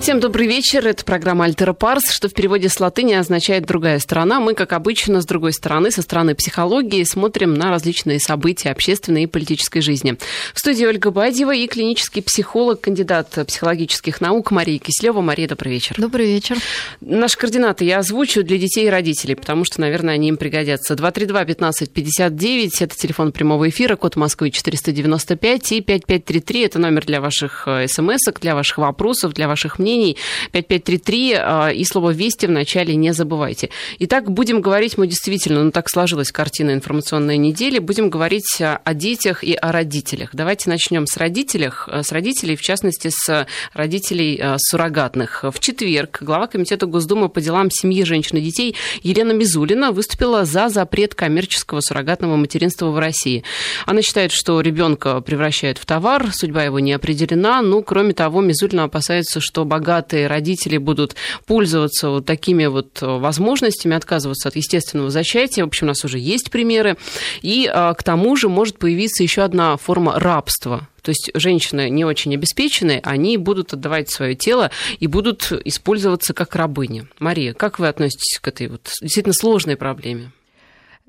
Всем добрый вечер. Это программа «Альтера Парс», что в переводе с латыни означает «другая сторона». Мы, как обычно, с другой стороны, со стороны психологии, смотрим на различные события общественной и политической жизни. В студии Ольга Бадьева и клинический психолог, кандидат психологических наук Мария Кислева. Мария, добрый вечер. Добрый вечер. Наши координаты я озвучу для детей и родителей, потому что, наверное, они им пригодятся. 232-1559 – это телефон прямого эфира, код Москвы 495 и 5533 – это номер для ваших э, смс для ваших вопросов, для ваших мнений мнений 5533 а, и слово «Вести» в начале не забывайте. Итак, будем говорить мы действительно, ну так сложилась картина информационной недели, будем говорить о детях и о родителях. Давайте начнем с родителях, э, с родителей, в частности, с родителей суррогатных. В четверг глава Комитета Госдумы по делам семьи, женщин и детей Елена Мизулина выступила за запрет коммерческого суррогатного материнства в России. Она считает, что ребенка превращают в товар, судьба его не определена. Ну, кроме того, Мизулина опасается, что богатые родители будут пользоваться вот такими вот э, возможностями, отказываться от естественного зачатия. В общем, у нас уже есть примеры. И а, к тому же может появиться еще одна форма рабства. То есть женщины не очень обеспеченные, они будут отдавать свое тело и будут использоваться как рабыни. Мария, как вы относитесь к этой вот действительно сложной проблеме?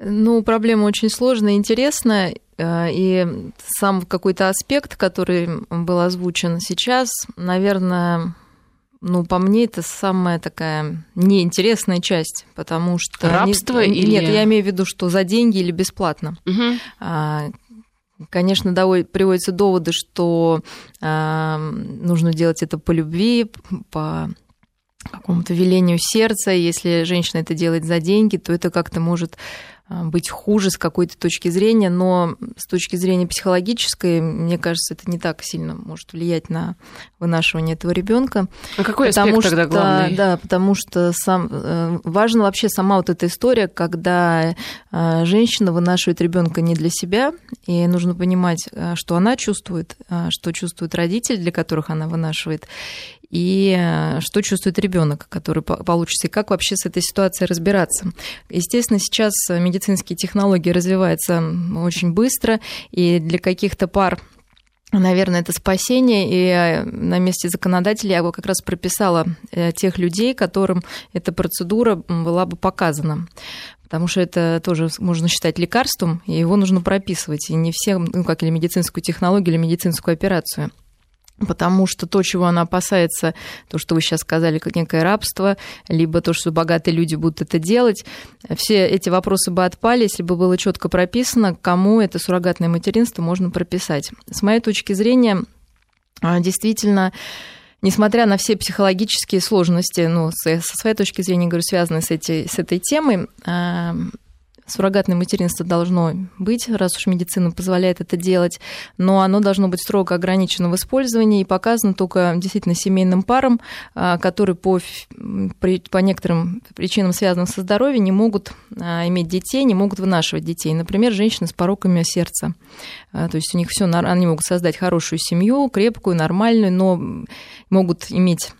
Ну, проблема очень сложная, интересная. Э, и сам какой-то аспект, который был озвучен сейчас, наверное, ну, по мне, это самая такая неинтересная часть, потому что... Рабство не, или... Нет, я имею в виду, что за деньги или бесплатно. Угу. Конечно, приводятся доводы, что а, нужно делать это по любви, по какому-то велению сердца. Если женщина это делает за деньги, то это как-то может а, быть хуже с какой-то точки зрения, но с точки зрения психологической, мне кажется, это не так сильно может влиять на вынашивание этого ребенка. А какой потому аспект что, тогда главный? Да, потому что сам, э, важна вообще сама вот эта история, когда э, женщина вынашивает ребенка не для себя, и нужно понимать, э, что она чувствует, что чувствует родитель, для которых она вынашивает, и э, что чувствует ребенок, который получится, и как вообще с этой ситуацией разбираться. Естественно, сейчас медицинские технологии развиваются очень быстро, и для каких-то пар Наверное, это спасение, и э, на месте законодателя я бы как раз прописала э, тех людей, которым эта процедура была бы показана потому что это тоже можно считать лекарством, и его нужно прописывать, и не всем, ну, как или медицинскую технологию, или медицинскую операцию потому что то, чего она опасается, то, что вы сейчас сказали, как некое рабство, либо то, что богатые люди будут это делать, все эти вопросы бы отпали, если бы было четко прописано, кому это суррогатное материнство можно прописать. С моей точки зрения, а, действительно, несмотря на все психологические сложности, ну, со своей точки зрения, говорю, связанные с, эти, с этой темой, а, суррогатное материнство должно быть, раз уж медицина позволяет это делать, но оно должно быть строго ограничено в использовании и показано только действительно семейным парам, а, которые по, по некоторым причинам, связанным со здоровьем, не могут а, иметь детей, не могут вынашивать детей. Например, женщины с пороками сердца. А, то есть у них все, они могут создать хорошую семью, крепкую, нормальную, но могут иметь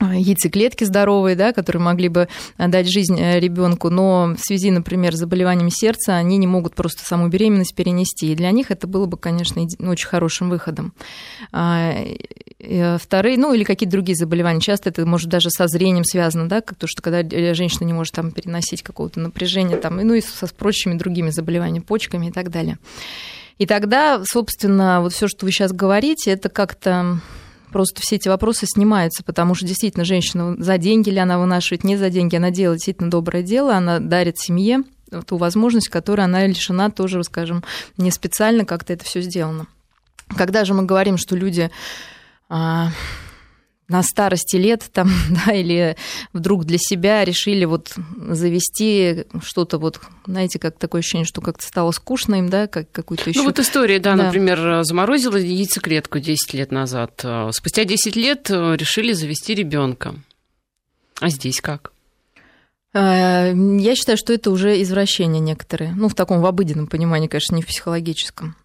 яйцеклетки здоровые, да, которые могли бы дать жизнь э, ребенку, но в связи, например, с заболеванием сердца они не могут просто саму беременность перенести. И для них это было бы, конечно, очень хорошим выходом. А, вторые, ну или какие-то другие заболевания. Часто это может даже со зрением связано, да, как то, что когда э, женщина не может там переносить какого-то напряжения, там, ну и со прочими другими заболеваниями, почками и так далее. И тогда, собственно, вот все, что вы сейчас говорите, это как-то просто все эти вопросы снимаются, потому что действительно женщина за деньги ли она вынашивает, не за деньги, она делает действительно доброе дело, она дарит семье ту возможность, которой она лишена тоже, скажем, не специально как-то это все сделано. Когда же мы говорим, что люди а, на старости лет там, да, или вдруг для себя решили вот завести что-то вот, знаете, как такое ощущение, что как-то стало скучно им, да, как какую-то еще... Ну вот история, да, да, например, заморозила яйцеклетку 10 лет назад. Спустя 10 лет э, решили завести ребенка. А здесь как? А, я считаю, что это уже извращение некоторые. Ну, в таком в обыденном понимании, конечно, не в психологическом.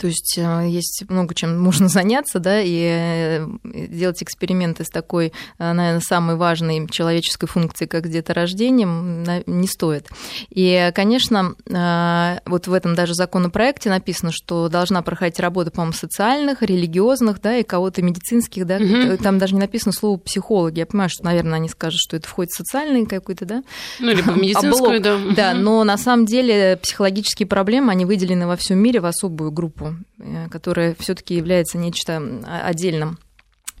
То есть э, есть много чем можно заняться, да, и э, делать эксперименты с такой, э, наверное, самой важной человеческой функцией, как деторождением, не стоит. И, конечно, вот в этом даже законопроекте написано, что должна проходить работа, по-моему, социальных, религиозных, да, и кого-то медицинских, да, угу. там даже не написано слово психологи. Я понимаю, что, наверное, они скажут, что это входит в социальный какой-то, да? Ну, либо медицинскую, да. Да, но на самом деле психологические проблемы, они выделены во всем мире в особую группу Э, которая все-таки является нечто отдельным.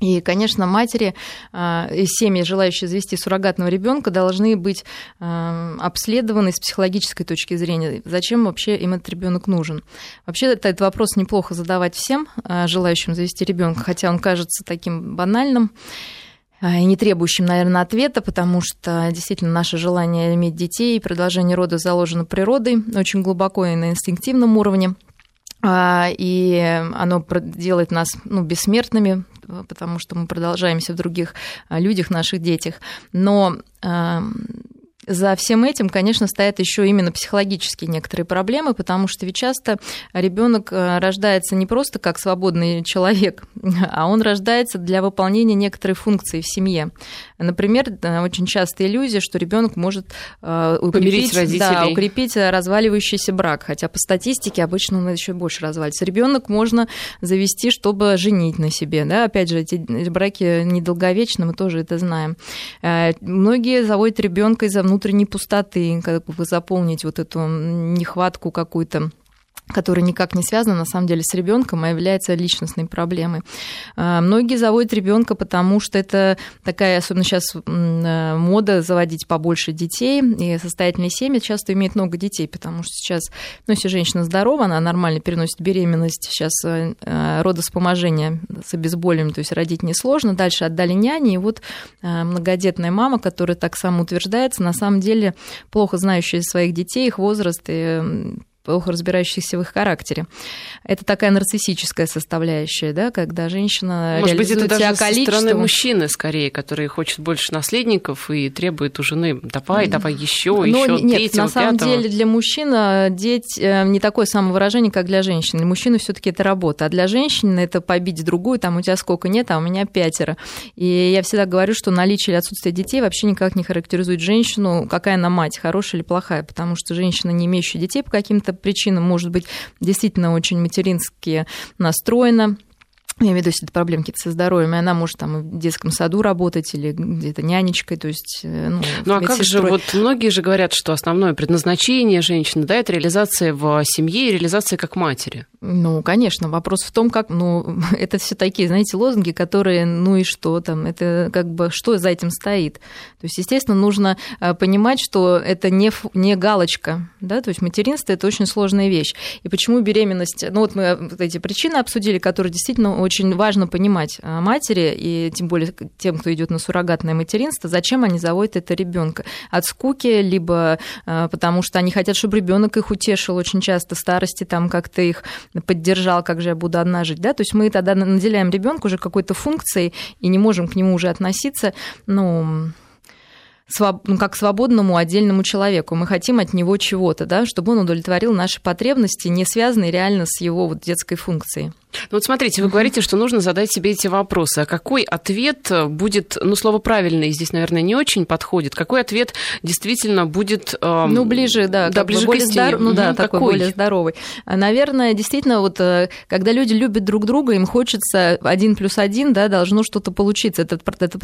И, конечно, матери э, и семьи, желающие завести суррогатного ребенка, должны быть э, обследованы с психологической точки зрения. Зачем вообще им этот ребенок нужен? Вообще этот вопрос неплохо задавать всем желающим завести ребенка, хотя он кажется таким банальным и не требующим, наверное, ответа, потому что действительно наше желание иметь детей и продолжение рода заложено природой очень глубоко и на инстинктивном уровне. А, и оно делает нас ну, бессмертными, потому что мы продолжаемся в других а, людях, наших детях. Но за всем этим, конечно, стоят еще именно психологические некоторые проблемы, потому что ведь часто ребенок э, рождается не просто как свободный человек, а он рождается для выполнения некоторой функции в семье. Например, э, очень часто иллюзия, что ребенок может э, укрепить, да, укрепить разваливающийся брак, хотя по статистике обычно он еще больше развалится. Ребенок можно завести, чтобы женить на себе. Да? Опять же, эти браки недолговечны, мы тоже это знаем. Многие заводят ребенка из-за внутренней пустоты, как бы заполнить вот эту нехватку какую-то которая никак не связана на самом деле с ребенком, а является личностной проблемой. А, многие заводят ребенка, потому что это такая, особенно сейчас э, мода заводить побольше детей, и состоятельные семьи часто имеют много детей, потому что сейчас, ну, если женщина здорова, она нормально переносит беременность, сейчас э, э, родоспоможение с обезболиванием, то есть родить несложно, дальше отдали няне, и вот многодетная мама, которая так самоутверждается, на самом деле плохо знающая своих детей, их возраст и плохо разбирающихся в их характере. Это такая нарциссическая составляющая, да, когда женщина Может быть, это даже со стороны мужчины скорее, который хочет больше наследников и требует у жены давай, давай еще, Но еще нет, третьего, на самом пятого. деле для мужчин э, деть э, не такое самовыражение, как для женщины. Для мужчины все-таки это работа, а для женщины это побить другую, там у тебя сколько нет, а у меня пятеро. И я всегда говорю, что наличие или отсутствие детей вообще никак не характеризует женщину, какая она мать, хорошая или плохая, потому что женщина, не имеющая детей по каким-то причинам может быть действительно очень матерински настроена, я имею в виду, если это проблемы какие-то со здоровьем, и она может там в детском саду работать или где-то нянечкой, то есть... Э, ну, ну а как же, вот многие же говорят, что основное предназначение женщины, да, это реализация в семье и реализация как матери. Ну, конечно, вопрос в том, как, ну, это все такие, знаете, лозунги, которые, ну и что там, это как бы, что за этим стоит. То есть, естественно, нужно э, понимать, что это не, не галочка, да, то есть материнство – это очень сложная вещь. И почему беременность, ну вот мы вот эти причины обсудили, которые действительно очень важно понимать э, матери, и тем более тем, кто идет на суррогатное материнство, зачем они заводят это ребенка От скуки, либо э, потому что они хотят, чтобы ребенок их утешил очень часто в старости, там как-то их поддержал, как же я буду одна жить, да, то есть мы тогда наделяем ребенка уже какой-то функцией и не можем к нему уже относиться, ну, ну, как свободному отдельному человеку. Мы хотим от него чего-то, да, чтобы он удовлетворил наши потребности, не связанные реально с его вот детской функцией. Ну вот смотрите, вы говорите, что нужно задать себе эти вопросы. А какой ответ будет, ну слово правильный здесь, наверное, не очень подходит. Какой ответ действительно будет... Э, ну ближе, да, да ближе более к здоров... Ну да, такой какой? более здоровый. Наверное, действительно, вот э, когда люди любят друг друга, им хочется один плюс один, да, должно что-то получиться. Этот, этот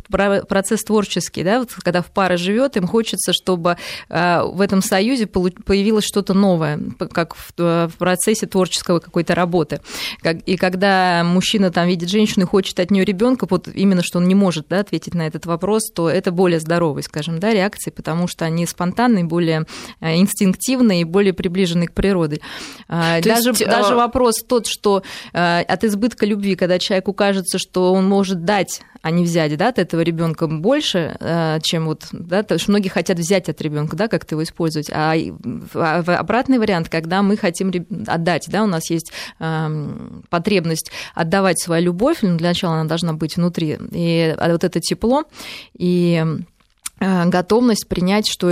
процесс творческий, да, вот когда в паре живет, им хочется, чтобы э, в этом союзе появилось что-то новое, как в, э, в процессе творческого какой-то работы. Как, и когда мужчина там видит женщину и хочет от нее ребенка, вот именно что он не может да, ответить на этот вопрос, то это более здоровые, скажем, да, реакции, потому что они спонтанные, более э, инстинктивные и более приближены к природе. А, то даже, есть, даже а... вопрос тот, что э, от избытка любви, когда человеку кажется, что он может дать а не взять да, от этого ребенка больше, э, чем вот, да, потому что многие хотят взять от ребенка, да, как-то его использовать. А, а обратный вариант, когда мы хотим отдать, да, у нас есть эм, потребность отдавать свою любовь, но для начала она должна быть внутри, и а вот это тепло, и Э, готовность принять, что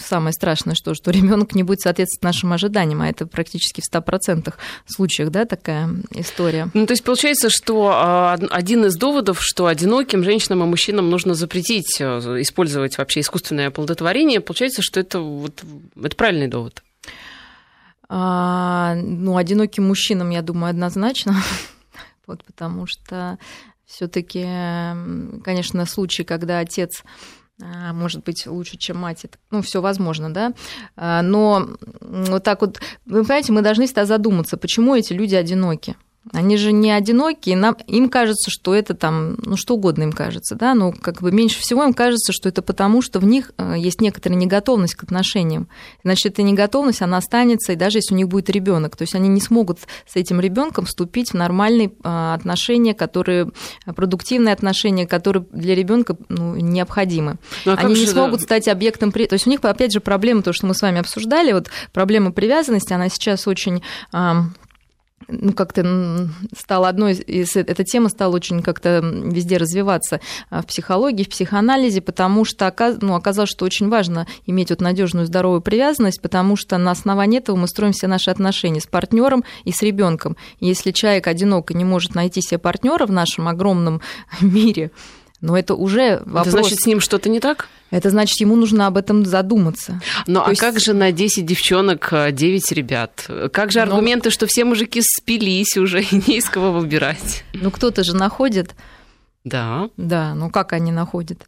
самое страшное, что, что ребенок не будет соответствовать нашим ожиданиям, а это практически в 100% случаях, да, такая история. Ну, то есть получается, что а, один из доводов, что одиноким женщинам и мужчинам нужно запретить э, использовать вообще искусственное оплодотворение, получается, что это, вот, это правильный довод. А, ну, одиноким мужчинам, я думаю, однозначно, вот, потому что все-таки, конечно, случаи, когда отец а, может быть лучше, чем мать. Это, ну, все возможно, да. А, но вот так вот, вы понимаете, мы должны всегда задуматься, почему эти люди одиноки. Они же не одинокие, нам, им кажется, что это там, ну что угодно им кажется, да, но как бы меньше всего им кажется, что это потому, что в них э, есть некоторая неготовность к отношениям. Значит, эта неготовность, она останется, и даже если у них будет ребенок, то есть они не смогут с этим ребенком вступить в нормальные э, отношения, которые продуктивные отношения, которые для ребенка ну, необходимы. Ну, а они не смогут да? стать объектом, то есть у них опять же проблема, то, что мы с вами обсуждали, вот проблема привязанности, она сейчас очень ну, как-то стала одной из... Эта тема стала очень как-то везде развиваться а, в психологии, в психоанализе, потому что ну, оказалось, что очень важно иметь вот надежную здоровую привязанность, потому что на основании этого мы строим все наши отношения с партнером и с ребенком. Если человек одинок и не может найти себе партнера в нашем огромном мире, но это уже вопрос... Это значит, с ним что-то не так? Это значит, ему нужно об этом задуматься. Ну, а есть... как же на 10 девчонок 9 э, ребят? Как же ну, аргументы, Но... что все мужики спились уже и не из кого выбирать? Ну, кто-то же находит. Да. Да, ну как они находят?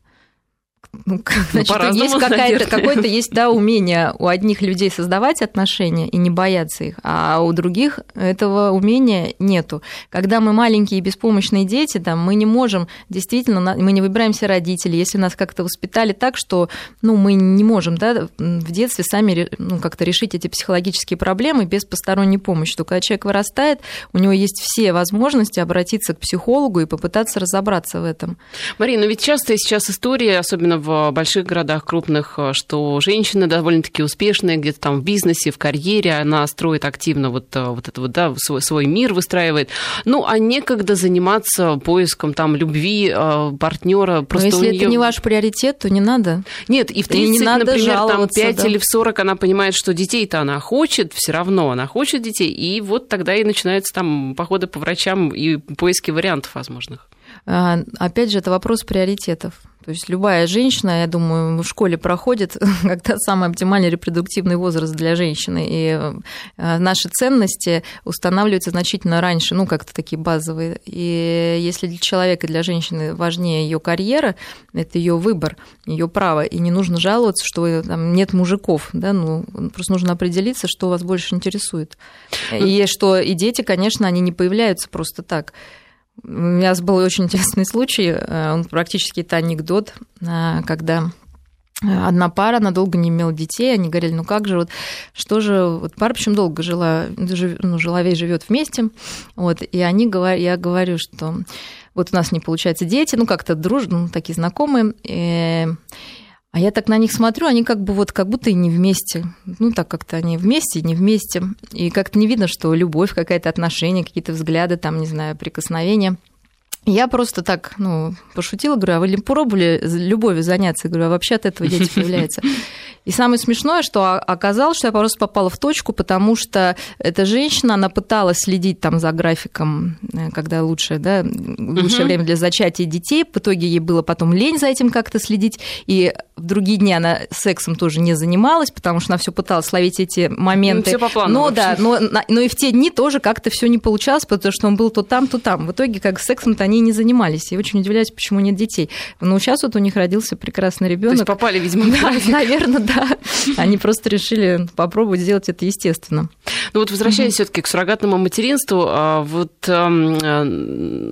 Ну, значит, ну, есть какая-то, какое-то есть да, умение у одних людей создавать отношения и не бояться их, а у других этого умения нету. Когда мы маленькие и беспомощные дети, там, мы не можем действительно, мы не выбираем себе родителей, если нас как-то воспитали так, что ну, мы не можем да, в детстве сами ну, как-то решить эти психологические проблемы без посторонней помощи. То когда человек вырастает, у него есть все возможности обратиться к психологу и попытаться разобраться в этом. Марина, но ведь часто сейчас история, особенно в больших городах крупных, э, что женщины довольно-таки успешные где-то там в бизнесе, в карьере, она строит активно вот, э, вот это вот, да, свой, свой мир выстраивает. Ну, а некогда заниматься поиском там любви, э, партнера. Просто Но если неё... это не ваш приоритет, то не надо. Нет, и в 30, не надо например, там 5 да. или в 40 она понимает, что детей-то она хочет, все равно она хочет детей, и вот тогда и начинаются там походы по врачам и поиски вариантов возможных. А, опять же, это вопрос приоритетов. То есть любая женщина, я думаю, в школе проходит, когда самый оптимальный репродуктивный возраст для женщины. И э, наши ценности устанавливаются значительно раньше, ну, как-то такие базовые. И если для человека, для женщины важнее ее карьера, это ее выбор, ее право. И не нужно жаловаться, что там нет мужиков. Да? Ну, просто нужно определиться, что вас больше интересует. И что и дети, конечно, они не появляются просто так. У меня был очень интересный случай, э, он практически это анекдот, э, когда одна пара, она долго не имела детей, они говорили, ну как же, вот что же, вот пара, причем долго жила, ну, жила весь живет вместе, вот, и они говорят, я говорю, что вот у нас не получается дети, ну как-то дружно, ну, такие знакомые, и а я так на них смотрю, они как бы вот как будто и не вместе. Ну, так как-то они вместе, не вместе. И как-то не видно, что любовь, какая-то отношение, какие-то взгляды, там, не знаю, прикосновения. Я просто так, ну, пошутила, говорю, а вы ли пробовали любовью заняться? Я говорю, а вообще от этого дети появляются. И самое смешное, что оказалось, что я просто попала в точку, потому что эта женщина, она пыталась следить там за графиком, э, когда лучше, да, лучшее угу. время для зачатия детей. В итоге ей было потом лень за этим как-то следить. И в другие дни она сексом тоже не занималась, потому что она все пыталась словить эти моменты. Ну, все по плану, но да, но, но и в те дни тоже как-то все не получалось, потому что он был то там, то там. В итоге как сексом-то они не занимались. И очень удивляюсь, почему нет детей. Но сейчас вот у них родился прекрасный ребенок. То есть попали, видимо, да, наверное, да. Они просто решили попробовать сделать это естественно. Ну вот возвращаясь все-таки к суррогатному материнству, а, вот э,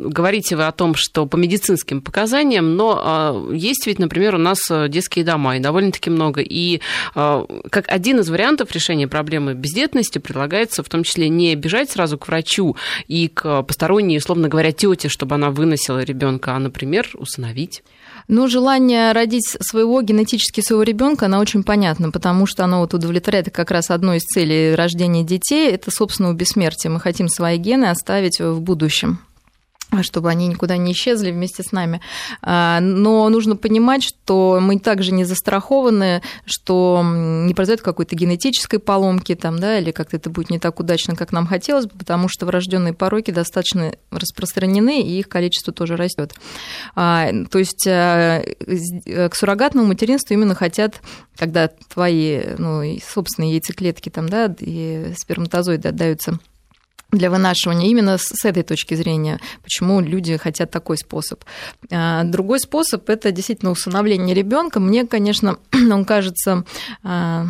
говорите вы о том, что по медицинским показаниям, но э, есть ведь, например, у нас детские дома, и довольно-таки много. И э, как один из вариантов решения проблемы бездетности предлагается в том числе не бежать сразу к врачу и к посторонней, условно говоря, тете, чтобы она выносила ребенка, а, например, усыновить. Ну, желание родить своего, генетически своего ребенка, оно очень понятно, потому что оно вот удовлетворяет как раз одной из целей рождения детей, это, собственно, бессмертие. Мы хотим свои гены оставить в будущем. Чтобы они никуда не исчезли вместе с нами. А, но нужно понимать, что мы также не застрахованы, что не произойдет какой-то генетической поломки там, да, или как-то это будет не так удачно, как нам хотелось бы, потому что врожденные пороки достаточно распространены, и их количество тоже растет. А, то есть э, к суррогатному материнству именно хотят, когда твои ну, собственные яйцеклетки там, да, и сперматозоиды отдаются для вынашивания именно с этой точки зрения, почему люди хотят такой способ. А, другой способ – это действительно усыновление ребенка. Мне, конечно, он кажется а,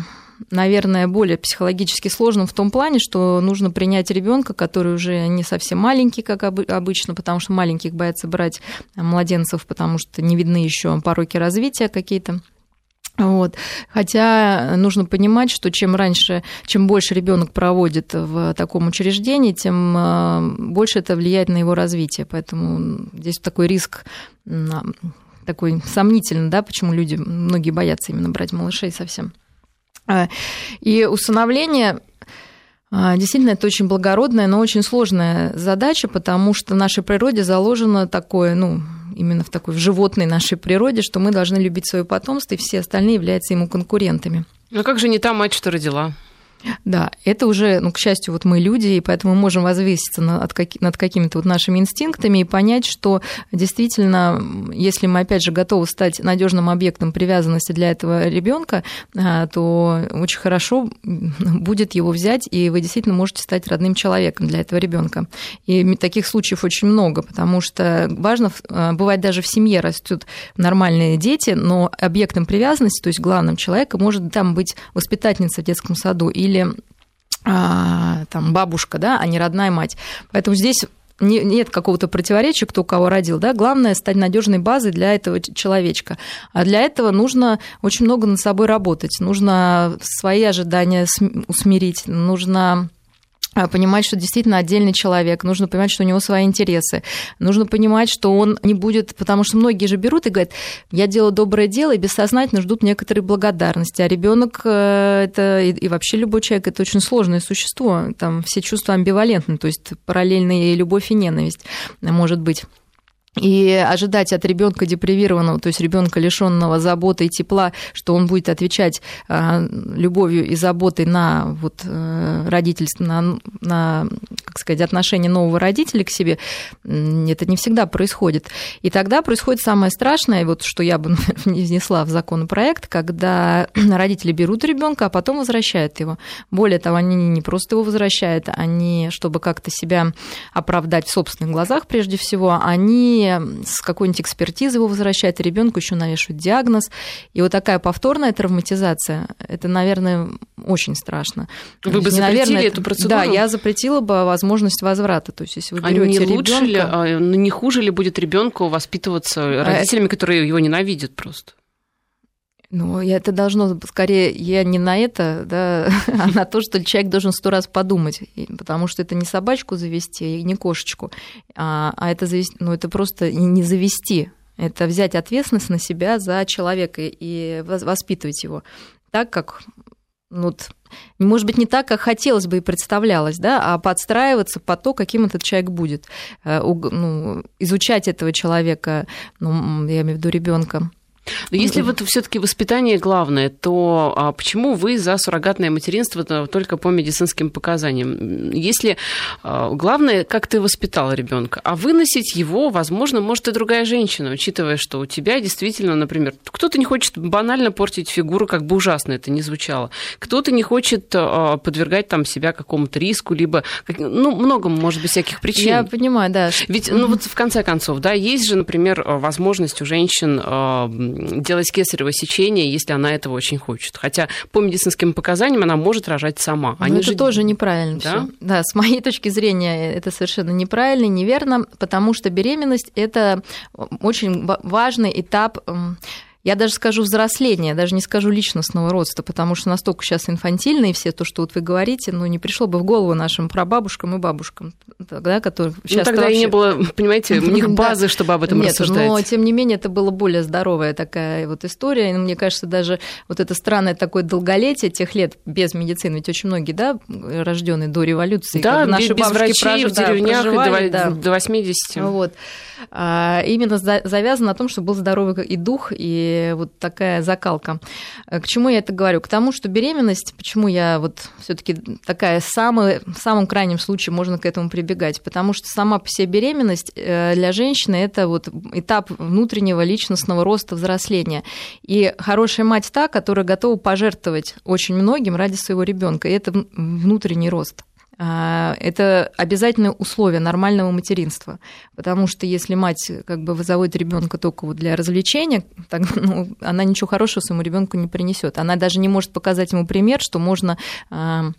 наверное, более психологически сложным в том плане, что нужно принять ребенка, который уже не совсем маленький, как обычно, потому что маленьких боятся брать младенцев, потому что не видны еще пороки развития какие-то. Вот. Хотя нужно понимать, что чем раньше, чем больше ребенок проводит в таком учреждении, тем э, больше это влияет на его развитие. Поэтому здесь такой риск такой сомнительный, да, почему люди, многие боятся именно брать малышей совсем. А, и усыновление а, Действительно, это очень благородная, но очень сложная задача, потому что в нашей природе заложено такое, ну, именно в такой в животной нашей природе, что мы должны любить свое потомство, и все остальные являются ему конкурентами. А как же не та мать, что родила? Да, это уже, ну, к счастью, вот мы люди, и поэтому мы можем возвыситься над, над какими-то вот нашими инстинктами и понять, что действительно, если мы, опять же, готовы стать надежным объектом привязанности для этого ребенка, а, то очень хорошо будет его взять, и вы действительно можете стать родным человеком для этого ребенка. И таких случаев очень много, потому что важно, а, бывает даже в семье растут нормальные дети, но объектом привязанности, то есть главным человеком, может там быть воспитательница в детском саду или или а, там бабушка, да, а не родная мать. Поэтому здесь нет какого-то противоречия, кто кого родил, да, главное стать надежной базой для этого человечка. А для этого нужно очень много над собой работать, нужно свои ожидания усмирить, нужно понимать, что действительно отдельный человек, нужно понимать, что у него свои интересы, нужно понимать, что он не будет, потому что многие же берут и говорят, я делаю доброе дело, и бессознательно ждут некоторые благодарности, а ребенок э, это и вообще любой человек это очень сложное существо, там все чувства амбивалентны, то есть параллельная любовь и ненависть может быть. И ожидать от ребенка депривированного, то есть ребенка лишенного заботы и тепла, что он будет отвечать а, любовью и заботой на вот, э, родительство, на, на, как сказать, отношение нового родителя к себе, это не всегда происходит. И тогда происходит самое страшное, вот что я бы не внесла в законопроект, когда родители берут ребенка, а потом возвращают его. Более того, они не просто его возвращают, они, чтобы как-то себя оправдать в собственных глазах прежде всего, они с какой-нибудь экспертизы его возвращают, и ребенку еще навешивают диагноз. И вот такая повторная травматизация, это, наверное, очень страшно. Вы бы запретили наверное, эту процедуру? Да, я запретила бы возможность возврата. То есть, если вы берете а не лучше ребенка... ли, а, ну, не хуже ли будет ребенку воспитываться а родителями, которые его ненавидят просто? Ну, это должно, скорее, я не на это, да, а на то, что человек должен сто раз подумать, потому что это не собачку завести и не кошечку, а, а это, завести, ну, это просто не завести, это взять ответственность на себя за человека и воспитывать его так, как ну, может быть, не так, как хотелось бы и представлялось, да, а подстраиваться под то, каким этот человек будет. Э, ну, изучать этого человека, ну, я имею в виду ребенка, но если вот все-таки воспитание главное, то а почему вы за суррогатное материнство только по медицинским показаниям? Если а, главное, как ты воспитал ребенка, а выносить его, возможно, может и другая женщина, учитывая, что у тебя действительно, например, кто-то не хочет банально портить фигуру, как бы ужасно это ни звучало, кто-то не хочет а, подвергать там себя какому-то риску, либо, ну, много, может быть, всяких причин. Я понимаю, да. Ведь, ну вот в конце концов, да, есть же, например, возможность у женщин делать кесарево сечение, если она этого очень хочет. Хотя по медицинским показаниям она может рожать сама. Они это же... тоже неправильно. Да? Всё. да, с моей точки зрения это совершенно неправильно, неверно, потому что беременность это очень важный этап я даже скажу взросления, даже не скажу личностного роста, потому что настолько сейчас инфантильные все то, что вот вы говорите, ну, не пришло бы в голову нашим прабабушкам и бабушкам, тогда, которые сейчас ну, тогда вообще... и не было, понимаете, у них базы, чтобы об этом Нет, рассуждать. но, тем не менее, это была более здоровая такая вот история, и мне кажется, даже вот это странное такое долголетие тех лет без медицины, ведь очень многие, да, рожденные до революции, да, наши без врачей прожив... в деревнях да, до, да. до 80. Вот. А, именно завязано на том, что был здоровый и дух, и вот такая закалка. К чему я это говорю? К тому, что беременность, почему я вот все таки такая самая, в самом крайнем случае можно к этому прибегать, потому что сама по себе беременность э, для женщины это вот этап внутреннего личностного роста, взросления. И хорошая мать та, которая готова пожертвовать очень многим ради своего ребенка, и это внутренний рост. А, это обязательное условие нормального материнства. Потому что если мать как бы заводит ребенка только вот для развлечения, так, ну, она ничего хорошего своему ребенку не принесет. Она даже не может показать ему пример, что можно а,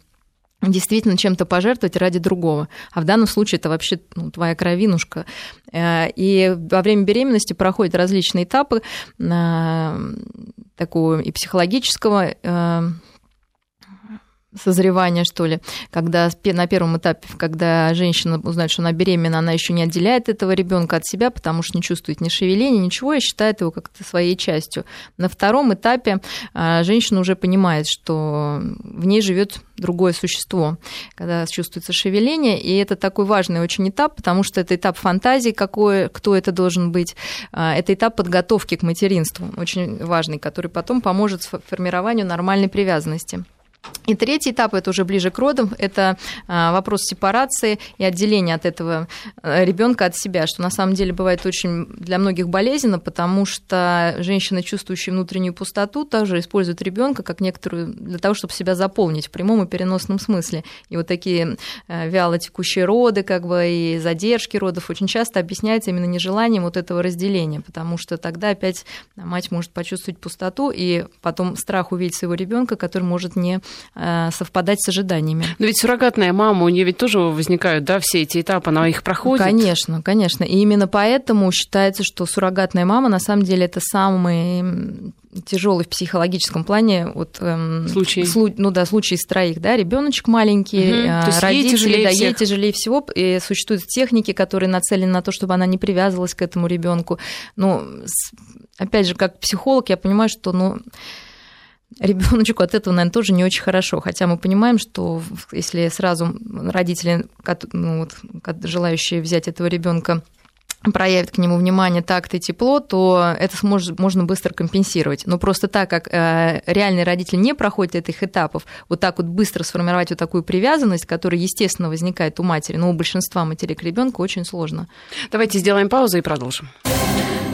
действительно чем-то пожертвовать ради другого. А в данном случае это вообще ну, твоя кровинушка. Э, и во время беременности проходят различные этапы а, такого и психологического созревания, что ли, когда на первом этапе, когда женщина узнает, что она беременна, она еще не отделяет этого ребенка от себя, потому что не чувствует ни шевеления, ничего, и считает его как-то своей частью. На втором этапе а, женщина уже понимает, что в ней живет другое существо, когда чувствуется шевеление, и это такой важный очень этап, потому что это этап фантазии, какой, кто это должен быть, а, это этап подготовки к материнству, очень важный, который потом поможет формированию нормальной привязанности. И третий этап, это уже ближе к родам, это а, вопрос сепарации и отделения от этого э, ребенка от себя, что на самом деле бывает очень для многих болезненно, потому что женщины, чувствующие внутреннюю пустоту, также используют ребенка как некоторую для того, чтобы себя заполнить в прямом и переносном смысле. И вот такие э, вяло текущие роды, как бы и задержки родов очень часто объясняются именно нежеланием вот этого разделения, потому что тогда опять мать может почувствовать пустоту и потом страх увидеть своего ребенка, который может не совпадать с ожиданиями. Но ведь суррогатная мама, у нее ведь тоже возникают, да, все эти этапы, она их проходит? Конечно, конечно. И именно поэтому считается, что суррогатная мама на самом деле это самый тяжелый в психологическом плане вот эм, случай. Слу, ну да, случай из троих, да, ребеночек маленький, угу. э, родители, ей тяжелее да, всех. ей тяжелее всего, и существуют техники, которые нацелены на то, чтобы она не привязывалась к этому ребенку. Ну, опять же, как психолог, я понимаю, что, ну, ребеночку от этого, наверное, тоже не очень хорошо. Хотя мы понимаем, что если сразу родители, ну, вот, желающие взять этого ребенка проявит к нему внимание, такт и тепло, то это сможет, можно быстро компенсировать. Но просто так, как э, реальный родитель не проходит этих этапов, вот так вот быстро сформировать вот такую привязанность, которая, естественно, возникает у матери, но у большинства матерей к ребенку очень сложно. Давайте сделаем паузу и продолжим.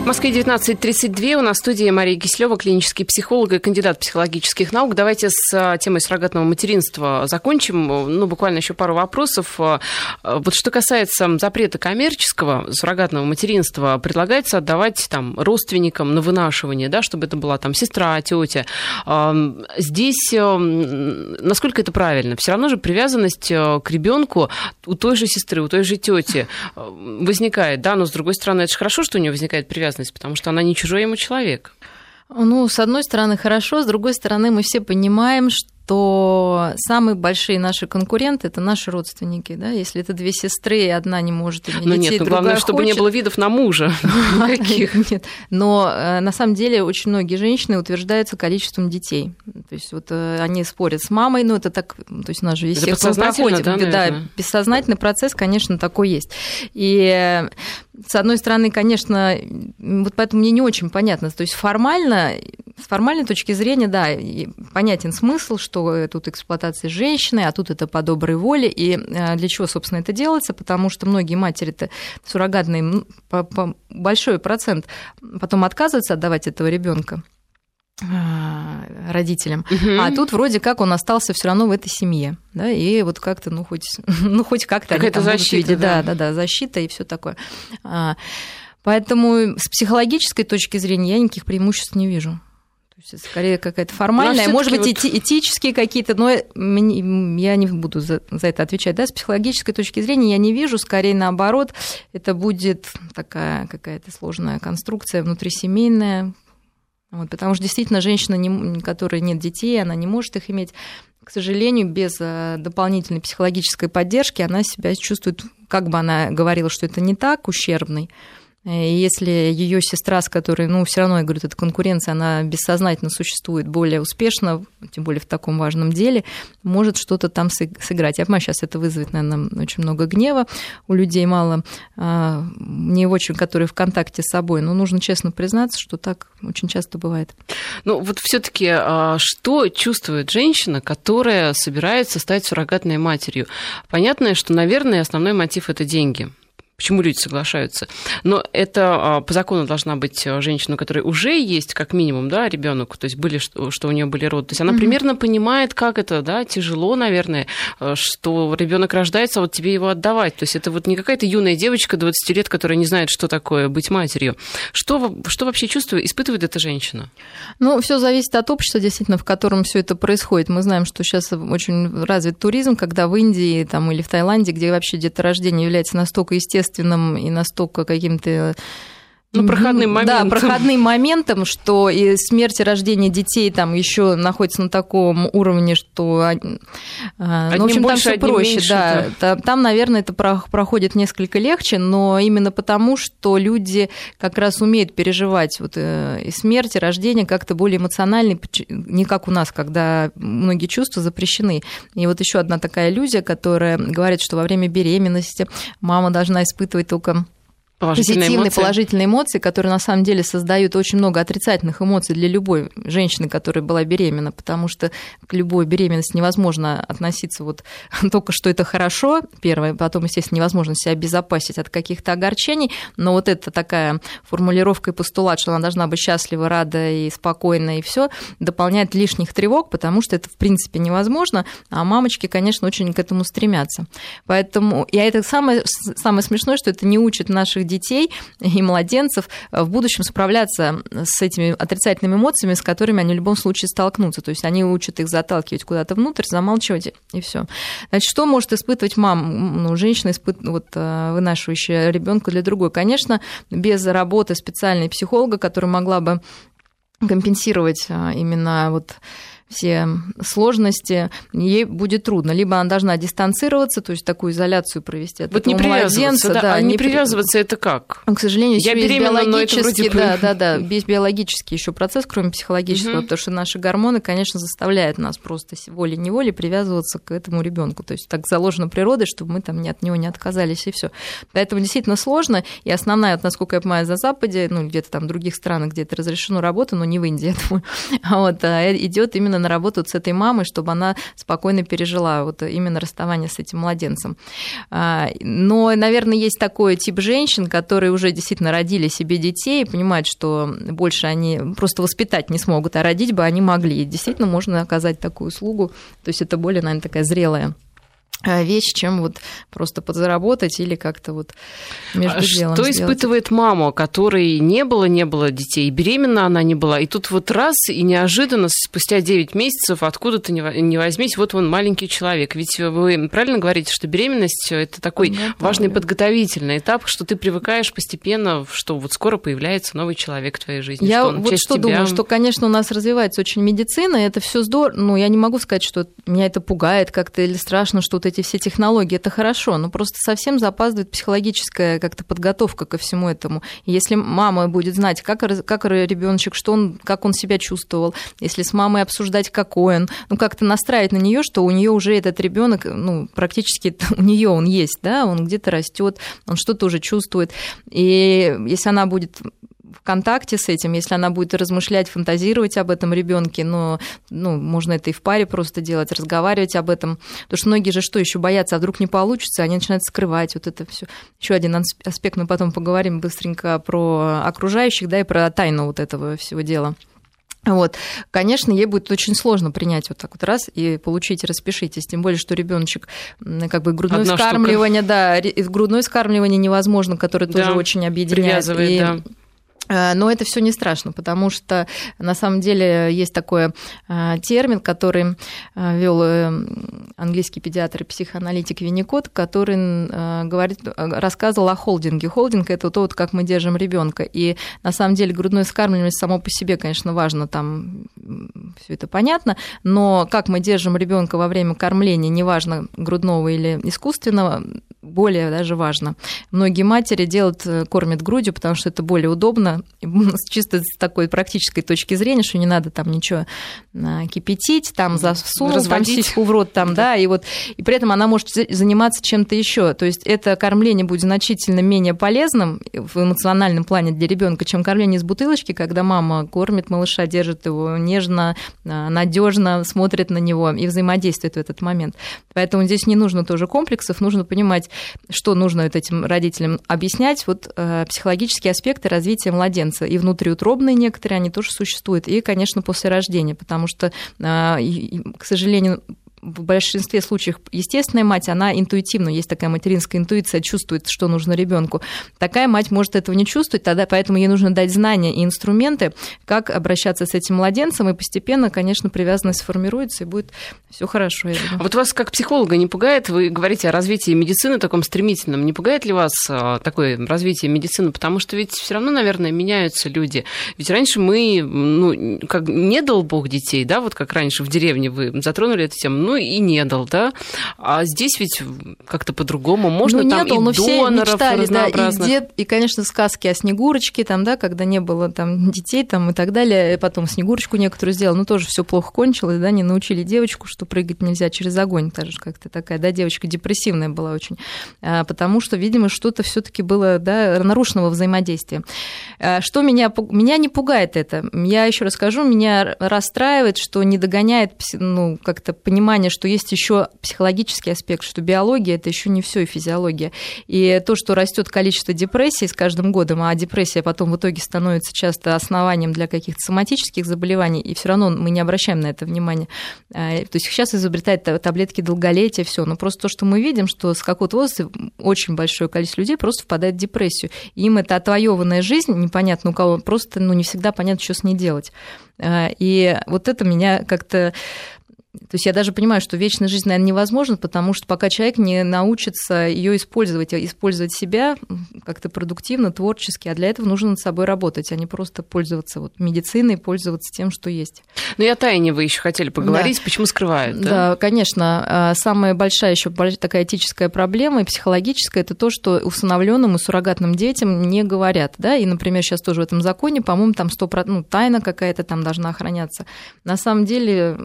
В Москве 19.32. У нас в студии Мария Кислева, клинический психолог и кандидат психологических наук. Давайте с а, темой суррогатного материнства закончим. Ну, буквально еще пару вопросов. А, вот что касается запрета коммерческого суррогатного материнства, предлагается отдавать там родственникам на вынашивание, да, чтобы это была там сестра, тетя. А, здесь насколько это правильно? Все равно же привязанность к ребенку у той же сестры, у той же тети возникает, да, но с другой стороны, это же хорошо, что у нее возникает привязанность привязанность, потому что она не чужой ему человек. Ну, с одной стороны, хорошо, с другой стороны, мы все понимаем, что что самые большие наши конкуренты это наши родственники, да, если это две сестры, и одна не может иметь ну, детей, нет, ну, главное, хочет. чтобы не было видов на мужа никаких. Нет, но э, на самом деле очень многие женщины утверждаются количеством детей. То есть вот э, они спорят с мамой, ну это так, то есть у нас же весь проходит, да, да, бессознательный процесс, конечно, такой есть. И с одной стороны, конечно, вот поэтому мне не очень понятно. То есть формально, с формальной точки зрения, да, понятен смысл, что тут эксплуатация женщины, а тут это по доброй воле. И э, для чего, собственно, это делается? Потому что многие матери-то суррогатные, по, по большой процент потом отказываются отдавать этого ребенка а, родителям. Угу. А тут вроде как он остался все равно в этой семье, да, и вот как-то, ну хоть, ну хоть как-то какая-то защита, видеть, да. да, да, да, защита и все такое. А, поэтому с психологической точки зрения я никаких преимуществ не вижу. Есть скорее какая-то формальная, может быть, вот... этические какие-то, но я не буду за, за это отвечать. Да, с психологической точки зрения я не вижу, скорее наоборот, это будет такая какая-то сложная конструкция внутрисемейная, Вот, потому что действительно женщина, не, которой нет детей, она не может их иметь, к сожалению, без э, дополнительной психологической поддержки она себя чувствует, как бы она говорила, что это не так, ущербной, и если ее сестра, с которой, ну, все равно, я говорю, эта конкуренция, она бессознательно существует более успешно, тем более в таком важном деле, может что-то там сыграть. Я понимаю, сейчас это вызовет, наверное, очень много гнева у людей, мало а, не очень, которые в контакте с собой, но нужно честно признаться, что так очень часто бывает. Ну, вот все-таки а, что чувствует женщина, которая собирается стать суррогатной матерью? Понятно, что, наверное, основной мотив это деньги почему люди соглашаются. Но это а, по закону должна быть а, женщина, у которой уже есть как минимум, да, ребенок, то есть были, что, у нее были роды. То есть она mm-hmm. примерно понимает, как это, да, тяжело, наверное, а, что ребенок рождается, а вот тебе его отдавать. То есть это вот не какая-то юная девочка 20 лет, которая не знает, что такое быть матерью. Что, что вообще чувствует, испытывает эта женщина? Ну, все зависит от общества, действительно, в котором все это происходит. Мы знаем, что сейчас очень развит туризм, когда в Индии там, или в Таиланде, где вообще деторождение является настолько естественным, естественным и настолько каким-то ну, проходным моментом. Да, проходным моментом, что и смерть и рождение детей там еще находится на таком уровне, что а, ну, в общем, больше, там все проще, меньше, да. да. Там, наверное, это проходит несколько легче, но именно потому, что люди как раз умеют переживать вот э, и смерть, и рождение как-то более эмоционально, не как у нас, когда многие чувства запрещены. И вот еще одна такая иллюзия, которая говорит, что во время беременности мама должна испытывать только положительные позитивные, эмоции. положительные эмоции, которые на самом деле создают очень много отрицательных эмоций для любой женщины, которая была беременна, потому что к любой беременности невозможно относиться вот только что это хорошо, первое, потом, естественно, невозможно себя обезопасить от каких-то огорчений, но вот это такая формулировка и постулат, что она должна быть счастлива, рада и спокойна, и все, дополняет лишних тревог, потому что это, в принципе, невозможно, а мамочки, конечно, очень к этому стремятся. Поэтому, и это самое, самое смешное, что это не учит наших детей и младенцев в будущем справляться с этими отрицательными эмоциями, с которыми они в любом случае столкнутся. То есть они учат их заталкивать куда-то внутрь, замалчивать, и все. Значит, что может испытывать мама, ну, женщина, испыт... вот, э, вынашивающая ребенка для другой? Конечно, без работы специальной психолога, которая могла бы компенсировать э, именно вот все сложности, ей будет трудно. Либо она должна дистанцироваться, то есть такую изоляцию провести от вот не привязываться, да, да, а не, не привязываться это как? К сожалению, я беременна, но это вроде да, да, да, без биологический еще процесс, кроме психологического, угу. потому что наши гормоны, конечно, заставляют нас просто волей-неволей привязываться к этому ребенку. То есть так заложено природой, чтобы мы там от него не отказались и все. Поэтому действительно сложно. И основная, вот, насколько я понимаю, за Западе, ну где-то там в других странах, где это разрешено работа, но не в Индии, я думаю, вот, а идет именно на работу с этой мамой, чтобы она спокойно пережила вот именно расставание с этим младенцем. А, но, наверное, есть такой тип женщин, которые уже действительно родили себе детей и понимают, что больше они просто воспитать не смогут, а родить бы они могли. И действительно можно оказать такую услугу. То есть это более, наверное, такая зрелая вещь, чем вот просто подзаработать или как-то вот между а делом Что сделать. испытывает мама, которой не было, не было детей, беременна она не была, и тут вот раз, и неожиданно, спустя 9 месяцев, откуда-то не возьмись, вот он маленький человек. Ведь вы правильно говорите, что беременность – это такой ну, важный да. подготовительный этап, что ты привыкаешь постепенно, что вот скоро появляется новый человек в твоей жизни. Я что вот что тебя... думаю, что, конечно, у нас развивается очень медицина, и это все здорово, ну, я не могу сказать, что меня это пугает как-то или страшно, что-то эти все технологии, это хорошо, но просто совсем запаздывает психологическая как-то подготовка ко всему этому. если мама будет знать, как, как ребеночек, что он, как он себя чувствовал, если с мамой обсуждать, какой он, ну как-то настраивать на нее, что у нее уже этот ребенок, ну практически у нее он есть, да, он где-то растет, он что-то уже чувствует. И если она будет в контакте с этим, если она будет размышлять, фантазировать об этом ребенке, но ну, можно это и в паре просто делать, разговаривать об этом. Потому что многие же что еще боятся, а вдруг не получится, они начинают скрывать вот это все. Еще один аспект мы потом поговорим быстренько про окружающих, да, и про тайну вот этого всего дела. Вот, конечно, ей будет очень сложно принять вот так вот раз и получить, распишитесь, тем более, что ребеночек как бы грудное Одна вскармливание, штука. да, грудное вскармливание невозможно, которое да, тоже очень объединяет. И, да но это все не страшно, потому что на самом деле есть такой э, термин, который э, вел английский педиатр и психоаналитик Винникот, который говорит, рассказывал о холдинге. Холдинг это то, вот, как мы держим ребенка. И на самом деле грудное вскармливание само по себе, конечно, важно, там все это понятно, но как мы держим ребенка во время кормления, неважно грудного или искусственного, более даже важно. Многие матери делают, кормят грудью, потому что это более удобно, чисто с такой практической точки зрения, что не надо там ничего а, кипятить, там засунул там сиську в рот, там, да, и вот, и при этом она может заниматься чем-то еще. То есть это кормление будет значительно менее полезным в эмоциональном плане для ребенка, чем кормление из бутылочки, когда мама кормит малыша, держит его нежно, а, надежно, смотрит на него и взаимодействует в этот момент. Поэтому здесь не нужно тоже комплексов, нужно понимать, что нужно этим родителям объяснять, вот э, психологические аспекты развития младенца. И внутриутробные некоторые, они тоже существуют. И, конечно, после рождения, потому что, а, к сожалению, в большинстве случаев естественная мать, она интуитивно, есть такая материнская интуиция, чувствует, что нужно ребенку. Такая мать может этого не чувствовать, тогда поэтому ей нужно дать знания и инструменты, как обращаться с этим младенцем, и постепенно, конечно, привязанность формируется, и будет все хорошо. А вот вас как психолога не пугает, вы говорите о развитии медицины таком стремительном, не пугает ли вас а, такое развитие медицины? Потому что ведь все равно, наверное, меняются люди. Ведь раньше мы, ну, как не дал Бог детей, да, вот как раньше в деревне вы затронули эту тему, ну и не дал, да. А здесь ведь как-то по-другому. Можно ну, там дал, и но доноров все мечтали, да, и, дед, и, конечно, сказки о Снегурочке, там, да, когда не было там детей там, и так далее. И потом Снегурочку некоторую сделал, но тоже все плохо кончилось, да, не научили девочку, что прыгать нельзя через огонь. Даже как-то такая, да, девочка депрессивная была очень. А, потому что, видимо, что-то все таки было, да, нарушенного взаимодействия. А, что меня, меня не пугает это? Я еще расскажу, меня расстраивает, что не догоняет ну, как-то понимание понимание, что есть еще психологический аспект, что биология это еще не все и физиология. И то, что растет количество депрессий с каждым годом, а депрессия потом в итоге становится часто основанием для каких-то соматических заболеваний, и все равно мы не обращаем на это внимание. А, то есть сейчас изобретают таблетки долголетия, все. Но просто то, что мы видим, что с какого-то возраста очень большое количество людей просто впадает в депрессию. Им это отвоеванная жизнь, непонятно у кого, просто ну, не всегда понятно, что с ней делать. А, и вот это меня как-то то есть я даже понимаю, что вечная жизнь, наверное, невозможна, потому что пока человек не научится ее использовать, использовать себя как-то продуктивно, творчески, а для этого нужно над собой работать, а не просто пользоваться вот медициной, пользоваться тем, что есть. Ну и о тайне вы еще хотели поговорить, да. почему скрывают? Да? да, конечно. А, самая большая еще такая этическая проблема и психологическая это то, что усыновленным и суррогатным детям не говорят. Да? И, например, сейчас тоже в этом законе, по-моему, там 100%, ну, тайна какая-то там должна охраняться. На самом деле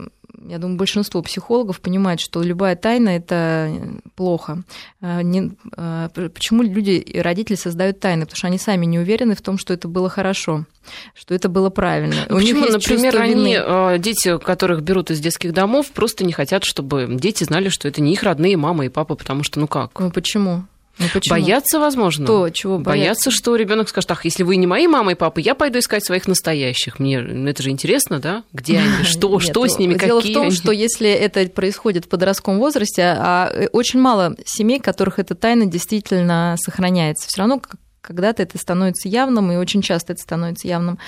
я думаю, большинство психологов понимает, что любая тайна – это плохо. А, не, а, почему люди и родители создают тайны? Потому что они сами не уверены в том, что это было хорошо, что это было правильно. У почему, например, они, а, дети, которых берут из детских домов, просто не хотят, чтобы дети знали, что это не их родные мама и папа, потому что, ну как? Ну почему? Ну, почему? Боятся, возможно. То, чего боятся? Боятся, что ребенок скажет, ах, если вы не мои мама и папа, я пойду искать своих настоящих. Мне ну, это же интересно, да? Где они, что, что с ними, Дело в том, что если это происходит в подростковом возрасте, а э, очень мало семей, которых эта тайна действительно сохраняется. Все равно когда-то это становится явным, и очень часто это становится явным.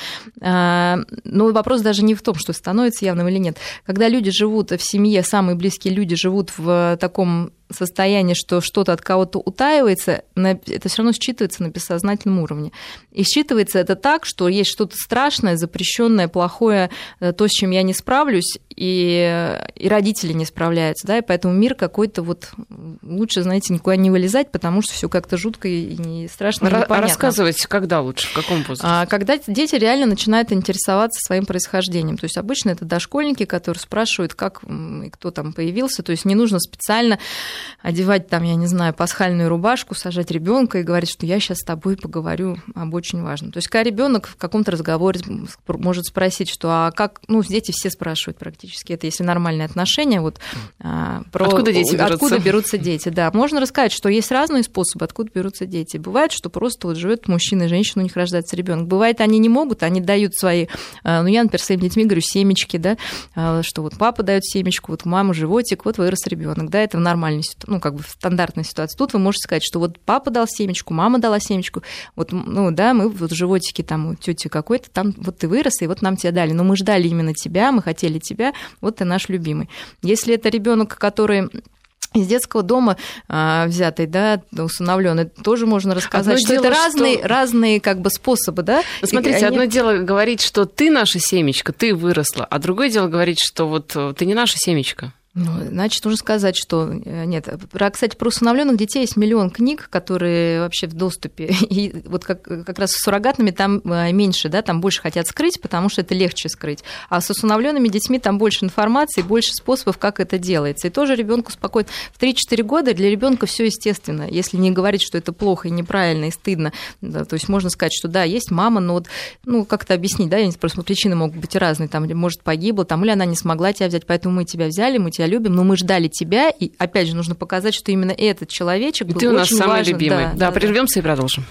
А, но вопрос даже не в том, что становится явным или нет. Когда люди живут в семье, самые близкие люди живут в таком состояние, что что-то от кого-то утаивается, это все равно считывается на бессознательном уровне. И считывается это так, что есть что-то страшное, запрещенное, плохое, э, то, с чем я не справлюсь, и, и родители не справляются, да, и поэтому мир какой-то вот лучше, знаете, никуда не вылезать, потому что все как-то жутко и не страшно, и непонятно. А рассказывайте, когда лучше, в каком возрасте? А, когда дети реально начинают интересоваться своим происхождением. То есть обычно это дошкольники, которые спрашивают, как и кто там появился. То есть не нужно специально одевать там, я не знаю, пасхальную рубашку, сажать ребенка и говорить, что я сейчас с тобой поговорю об очень важном. То есть когда ребенок в каком-то разговоре может спросить, что а как, ну, дети все спрашивают практически, это если нормальные отношения, вот а, про откуда дети берутся? Откуда берутся дети, да. Можно рассказать, что есть разные способы, откуда берутся дети. Бывает, что просто вот живет мужчина и женщина, у них рождается ребенок. Бывает, они не могут, они дают свои, а, ну, я, например, своим детьми говорю, семечки, да, а, что вот папа дает семечку, вот мама животик, вот вырос ребенок, да, это в нормальной ну, как бы в стандартной ситуации. Тут вы можете сказать, что вот папа дал семечку, мама дала семечку, вот, ну, да, мы вот в животике там у тети какой-то, там вот ты вырос, и вот нам тебя дали. Но мы ждали именно тебя, мы хотели тебя, вот ты наш любимый. Если это ребенок, который из детского дома а, взятый, да, усыновленный, тоже можно рассказать, одно что дело, это разные, что... разные как бы способы, да. Смотрите, они... одно дело говорить, что ты наша семечка, ты выросла, а другое дело говорить, что вот э, ты не наша семечка. Ну, значит, нужно сказать, что э, нет. Про, кстати, про усыновленных детей есть миллион книг, которые вообще в доступе. И вот как, как раз с суррогатными там э, меньше, да, там больше хотят скрыть, потому что это легче скрыть. А с усыновленными детьми там больше информации, больше способов, как это делается. И тоже ребенку спокойно. В 3-4 года для ребенка все естественно. Если не говорить, что это плохо и неправильно и стыдно, да, то есть можно сказать, что да, есть мама, но вот, ну, как-то объяснить, да, просто причины могут быть разные. Там, может, погибла, там, или она не смогла тебя взять, поэтому мы тебя взяли, мы тебя любим, но мы ждали тебя, и опять же нужно показать, что именно этот человечек был Ты у нас очень самый важен. любимый. Да, да, да прервемся и продолжим.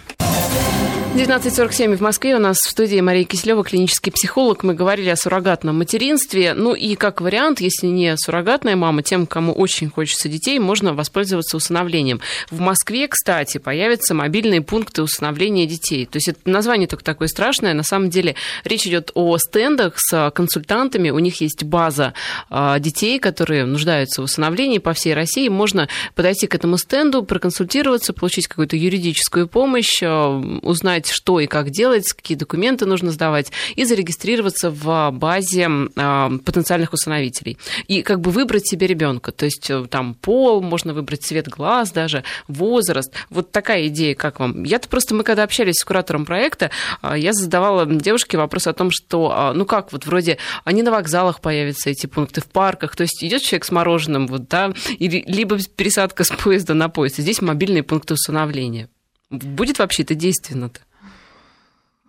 19.47 в Москве. У нас в студии Мария Киселева, клинический психолог. Мы говорили о суррогатном материнстве. Ну и как вариант, если не суррогатная мама, тем, кому очень хочется детей, можно воспользоваться усыновлением. В Москве, кстати, появятся мобильные пункты усыновления детей. То есть это название только такое страшное. На самом деле речь идет о стендах с консультантами. У них есть база а, детей, которые нуждаются в усыновлении по всей России. Можно подойти к этому стенду, проконсультироваться, получить какую-то юридическую помощь, а, узнать узнать, что и как делать, какие документы нужно сдавать, и зарегистрироваться в базе а, потенциальных усыновителей. И как бы выбрать себе ребенка. То есть э, там пол, можно выбрать цвет глаз даже, возраст. Вот такая идея, как вам? Я-то просто, мы когда общались с куратором проекта, а, я задавала девушке вопрос о том, что, а, ну как, вот вроде они на вокзалах появятся, эти пункты, в парках, то есть идет человек с мороженым, вот, да, или, либо пересадка с поезда на поезд, здесь мобильные пункты усыновления. Будет вообще это действенно-то?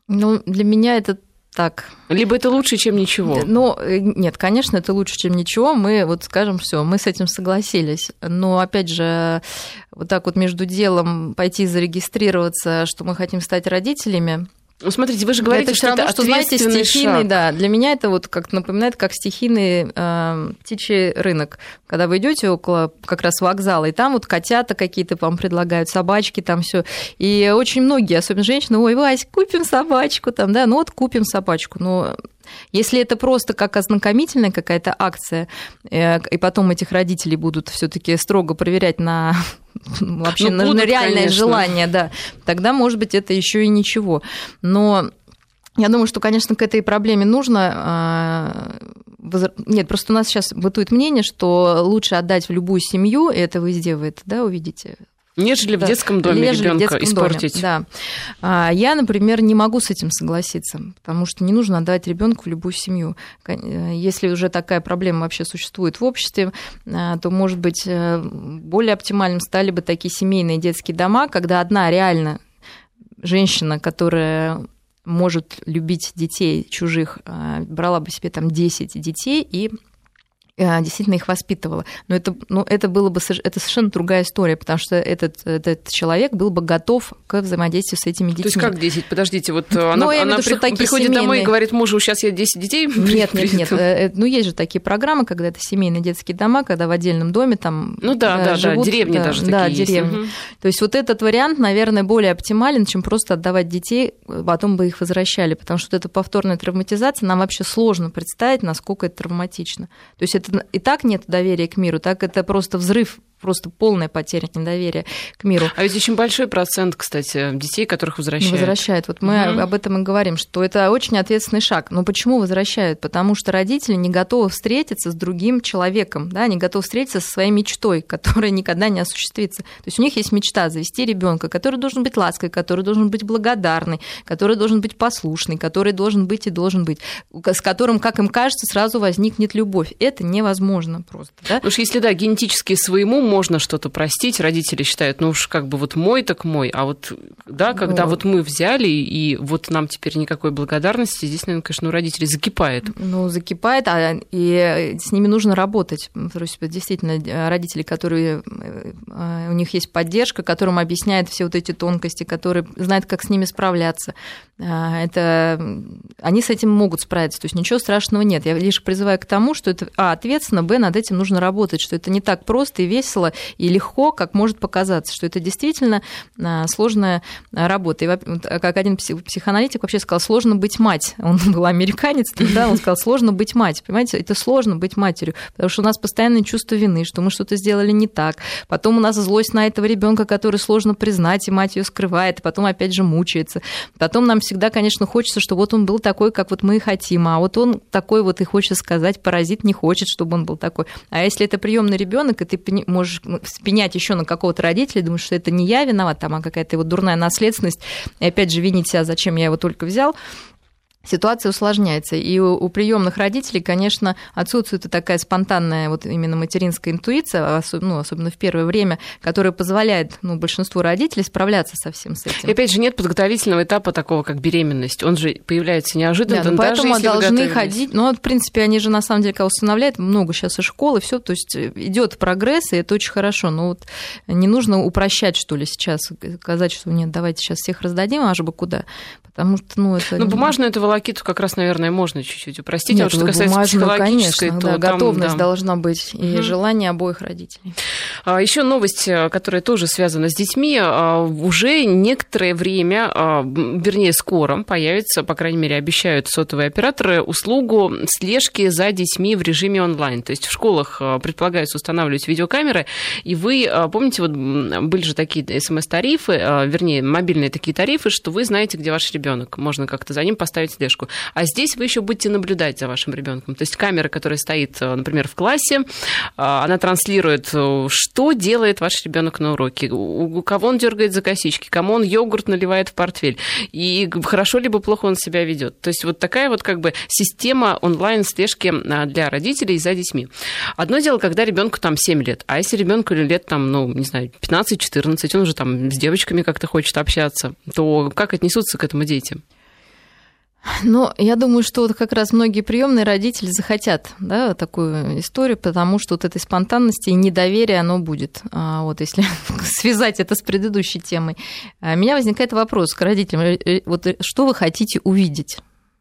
Ну, для меня это так. Либо это лучше, чем ничего. Ну, э, нет, конечно, это лучше, чем ничего. Мы вот скажем, все, мы с этим согласились. Но опять же, вот так вот между делом пойти зарегистрироваться, что мы хотим стать родителями, смотрите, вы же говорите, это что равно, это что, знаете, стихийный, шаг. да, для меня это вот как напоминает, как стихийный э, птичий рынок. Когда вы идете около как раз вокзала, и там вот котята какие-то вам предлагают, собачки там все. И очень многие, особенно женщины, ой, Вась, купим собачку там, да, ну вот купим собачку. Но если это просто как ознакомительная какая-то акция, э, и потом этих родителей будут все-таки строго проверять на вообще ну, будут, на реальное конечно. желание, да, тогда, может быть, это еще и ничего. Но я думаю, что, конечно, к этой проблеме нужно а, нет, просто у нас сейчас бытует мнение, что лучше отдать в любую семью, и это везде вы это да, увидите Нежели да. в детском доме ребенка испортить. Доме, да. А, я, например, не могу с этим согласиться, потому что не нужно отдавать ребенку в любую семью. Э, если уже такая проблема вообще существует в обществе, а, то, может быть, э, более оптимальным стали бы такие семейные детские дома, когда одна реально женщина, которая может любить детей чужих, а, брала бы себе там 10 детей и действительно их воспитывала. Но это, ну, это было бы это совершенно другая история, потому что этот, этот человек был бы готов к взаимодействию с этими детьми. То есть как 10? Подождите, вот ну, она, она виду, при, приходит семейные... домой и говорит мужу, сейчас я 10 детей Нет, нет, нет. Э, ну, есть же такие программы, когда это семейные детские дома, когда в отдельном доме там Ну да, да, живут, да, деревни да, даже да, такие деревни. Есть. То есть вот этот вариант, наверное, более оптимален, чем просто отдавать детей, потом бы их возвращали, потому что это повторная травматизация, нам вообще сложно представить, насколько это травматично. То есть это и так нет доверия к миру, так это просто взрыв просто полная потеря недоверия к миру. А ведь очень большой процент, кстати, детей, которых возвращают. Возвращают. Вот мы угу. об этом и говорим, что это очень ответственный шаг. Но почему возвращают? Потому что родители не готовы встретиться с другим человеком, да, не готовы встретиться со своей мечтой, которая никогда не осуществится. То есть у них есть мечта завести ребенка, который должен быть лаской, который должен быть благодарный, который должен быть послушный, который должен быть и должен быть, с которым, как им кажется, сразу возникнет любовь. Это невозможно просто. Да? Потому что если, да, генетически своему можно что-то простить. Родители считают, ну уж как бы вот мой так мой. А вот, да, когда вот, вот мы взяли, и вот нам теперь никакой благодарности, здесь, наверное, конечно, у родителей закипает. Ну, закипает, а и с ними нужно работать. То есть, действительно, родители, которые э, у них есть поддержка, которым объясняет все вот эти тонкости, которые знают, как с ними справляться. А, это они с этим могут справиться, то есть ничего страшного нет. Я лишь призываю к тому, что это, а, ответственно, б, над этим нужно работать, что это не так просто и весело, и легко, как может показаться, что это действительно сложная работа. И как один психоаналитик вообще сказал, сложно быть мать. Он был американец, да, он сказал, сложно быть мать. Понимаете, это сложно быть матерью, потому что у нас постоянное чувство вины, что мы что-то сделали не так. Потом у нас злость на этого ребенка, который сложно признать, и мать ее скрывает, и потом опять же мучается. Потом нам всегда, конечно, хочется, что вот он был такой, как вот мы и хотим, а вот он такой вот и хочет сказать, паразит не хочет, чтобы он был такой. А если это приемный ребенок, и ты можешь спенять еще на какого-то родителя, думаешь, что это не я виноват, там, а какая-то его дурная наследственность, и опять же винить себя, зачем я его только взял, ситуация усложняется. И у, у приемных родителей, конечно, отсутствует и такая спонтанная вот именно материнская интуиция, особенно, ну, особенно в первое время, которая позволяет ну, большинству родителей справляться со всем с этим. И опять же, нет подготовительного этапа такого, как беременность. Он же появляется неожиданно. Да, ну, поэтому даже должны ходить. Ну, в принципе, они же на самом деле, когда устанавливают, много сейчас и школ, и все, то есть идет прогресс, и это очень хорошо. Но вот не нужно упрощать, что ли, сейчас, сказать, что нет, давайте сейчас всех раздадим, аж бы куда. Потому что, ну, это... Ну, бумажную эту волокиту как раз, наверное, можно чуть-чуть упростить. Нет, а вот что касается психологической, конечно, то да, там, готовность да. должна быть и угу. желание обоих родителей. А, Еще новость, э, которая тоже связана с детьми. А, уже некоторое время, а, вернее, скоро появится, по крайней мере, обещают сотовые операторы, услугу слежки за детьми в режиме онлайн. То есть в школах предполагается устанавливать видеокамеры, и вы, помните, вот были же такие смс-тарифы, вернее, мобильные такие тарифы, что вы знаете, где ваш ребенок ребенок, можно как-то за ним поставить слежку. А здесь вы еще будете наблюдать за вашим ребенком. То есть камера, которая стоит, э, например, в классе, э, она транслирует, э, что делает ваш ребенок на уроке, у кого он дергает за косички, кому он йогурт наливает в портфель, и хорошо либо плохо он себя ведет. То есть вот такая вот как бы система онлайн-слежки для родителей за детьми. Одно дело, когда ребенку там 7 лет, а если ребенку лет там, ну, не знаю, 15-14, он уже там с девочками как-то хочет общаться, то как отнесутся к этому дети? Детям? Ну, я думаю, что вот как раз многие приемные родители захотят да, такую историю, потому что вот этой спонтанности и недоверия оно будет. А вот если связать это с предыдущей темой. А у меня возникает вопрос к родителям. Э, э, вот э, что вы хотите увидеть?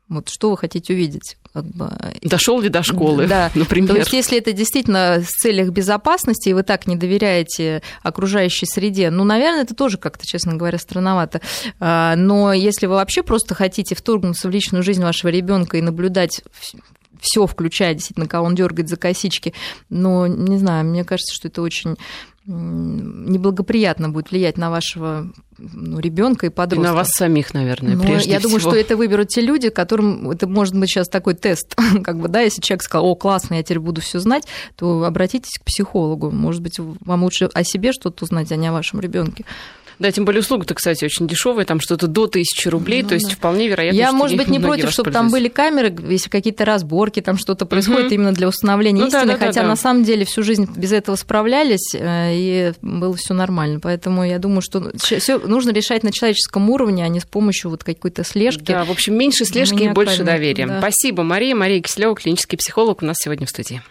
Вот что вы хотите увидеть? Как бы... Дошел ли до школы, да. например? То есть, если это действительно в целях безопасности, и вы так не доверяете окружающей среде, ну, наверное, это тоже как-то, честно говоря, странновато. А, но если вы вообще просто хотите вторгнуться в личную жизнь вашего ребенка и наблюдать все, включая действительно, кого он дергает за косички, но не знаю, мне кажется, что это очень неблагоприятно будет влиять на вашего ну, ребенка и подростка. И на вас самих, наверное, Но ну, прежде Я всего. думаю, что это выберут те люди, которым это может быть сейчас такой тест, как бы, да, если человек сказал, о, классно, я теперь буду все знать, то обратитесь к психологу. Может быть, вам лучше о себе что-то узнать, а не о вашем ребенке. Да, тем более услуга-то, кстати, очень дешевая, там что-то до тысячи рублей, ну, то есть да. вполне вероятно, Я, может быть, не против, чтобы там были камеры, если какие-то разборки, там что-то происходит угу. именно для установления ну, истины, да, да, хотя да, на самом деле всю жизнь без этого справлялись, э, и было все нормально. Поэтому я думаю, что все нужно решать на человеческом уровне, а не с помощью вот какой-то слежки. Да, в общем, меньше слежки и больше доверия. Да. Спасибо, Мария. Мария Киселева, клинический психолог, у нас сегодня в студии.